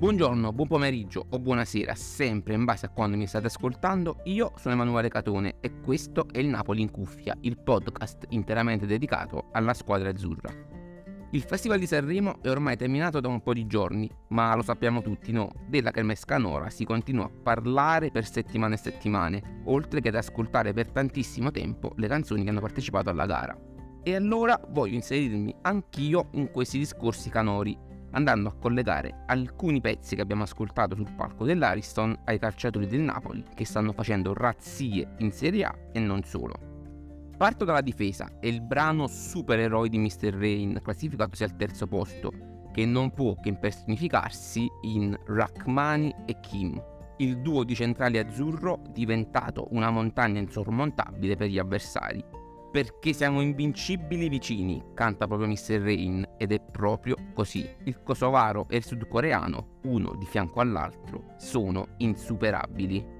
Buongiorno, buon pomeriggio o buonasera, sempre in base a quando mi state ascoltando, io sono Emanuele Catone e questo è il Napoli in cuffia, il podcast interamente dedicato alla squadra azzurra. Il Festival di Sanremo è ormai terminato da un po' di giorni, ma lo sappiamo tutti, no? Della Kermesse Canora si continua a parlare per settimane e settimane, oltre che ad ascoltare per tantissimo tempo le canzoni che hanno partecipato alla gara. E allora voglio inserirmi anch'io in questi discorsi canori andando a collegare alcuni pezzi che abbiamo ascoltato sul palco dell'Ariston ai calciatori del Napoli che stanno facendo razzie in Serie A e non solo. Parto dalla difesa e il brano Supereroi di Mr. Rain, classificatosi al terzo posto, che non può che impersonificarsi in Rachmani e Kim, il duo di centrali azzurro diventato una montagna insormontabile per gli avversari perché siamo invincibili vicini, canta proprio Mr. Rain, ed è proprio così. Il kosovaro e il sudcoreano, uno di fianco all'altro, sono insuperabili.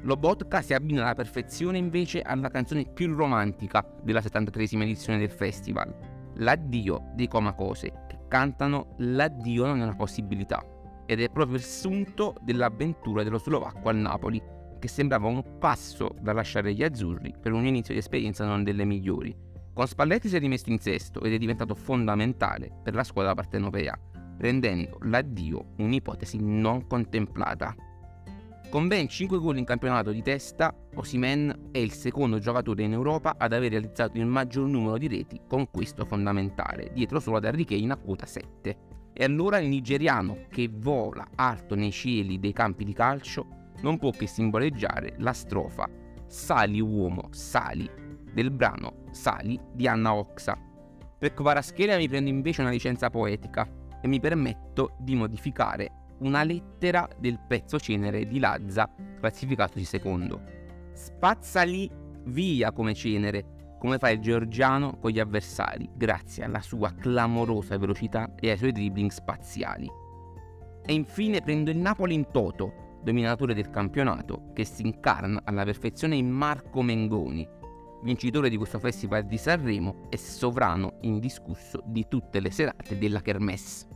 Lobotka si abbina alla perfezione invece alla canzone più romantica della 73esima edizione del festival, L'addio dei Comacose, che cantano L'addio non è una possibilità, ed è proprio il sunto dell'avventura dello slovacco al Napoli, che sembrava un passo da lasciare gli azzurri per un inizio di esperienza non delle migliori. Con Spalletti si è rimesso in sesto ed è diventato fondamentale per la squadra partenopea, rendendo l'addio un'ipotesi non contemplata. Con ben 5 gol in campionato di testa, Osimen è il secondo giocatore in Europa ad aver realizzato il maggior numero di reti con questo fondamentale, dietro solo ad Harry Kane a quota 7. E allora il nigeriano, che vola alto nei cieli dei campi di calcio, non può che simboleggiare la strofa Sali uomo, sali del brano Sali di Anna Oxa. Per Kvaraschelia mi prendo invece una licenza poetica e mi permetto di modificare una lettera del pezzo cenere di Lazza, classificatosi secondo. Spazzali via come cenere, come fa il georgiano con gli avversari, grazie alla sua clamorosa velocità e ai suoi dribbling spaziali. E infine prendo il Napoli in toto, dominatore del campionato, che si incarna alla perfezione in Marco Mengoni, vincitore di questo festival di Sanremo e sovrano indiscusso di tutte le serate della Kermesse.